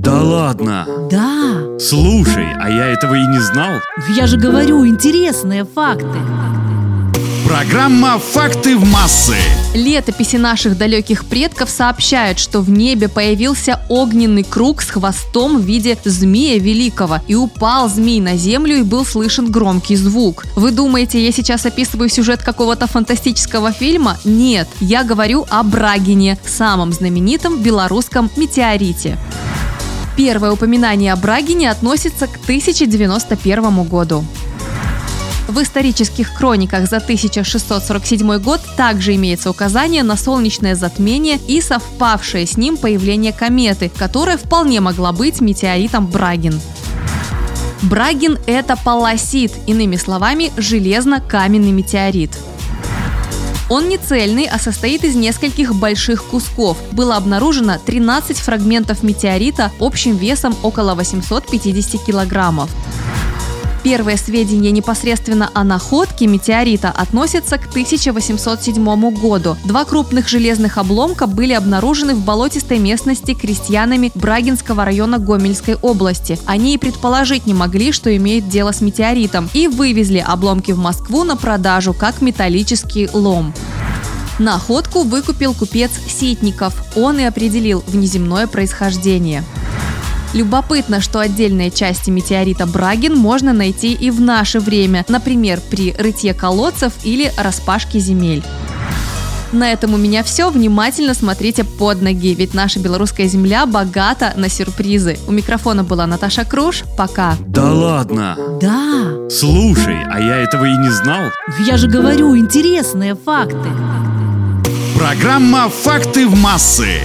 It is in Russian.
Да ладно? Да. Слушай, а я этого и не знал. Я же говорю, интересные факты. Программа «Факты в массы». Летописи наших далеких предков сообщают, что в небе появился огненный круг с хвостом в виде змея великого. И упал змей на землю и был слышен громкий звук. Вы думаете, я сейчас описываю сюжет какого-то фантастического фильма? Нет, я говорю о Брагине, самом знаменитом белорусском метеорите. Первое упоминание о Брагине относится к 1091 году. В исторических хрониках за 1647 год также имеется указание на солнечное затмение и совпавшее с ним появление кометы, которая вполне могла быть метеоритом Брагин. Брагин – это полосит, иными словами, железно-каменный метеорит. Он не цельный, а состоит из нескольких больших кусков. Было обнаружено 13 фрагментов метеорита общим весом около 850 килограммов. Первые сведения непосредственно о находке метеорита относятся к 1807 году. Два крупных железных обломка были обнаружены в болотистой местности крестьянами Брагинского района Гомельской области. Они и предположить не могли, что имеет дело с метеоритом, и вывезли обломки в Москву на продажу как металлический лом. Находку выкупил купец Ситников. Он и определил внеземное происхождение. Любопытно, что отдельные части метеорита Брагин можно найти и в наше время, например, при рытье колодцев или распашке земель. На этом у меня все. Внимательно смотрите под ноги, ведь наша белорусская земля богата на сюрпризы. У микрофона была Наташа Круш. Пока. Да ладно? Да. Слушай, а я этого и не знал. Я же говорю, интересные факты. Программа «Факты в массы».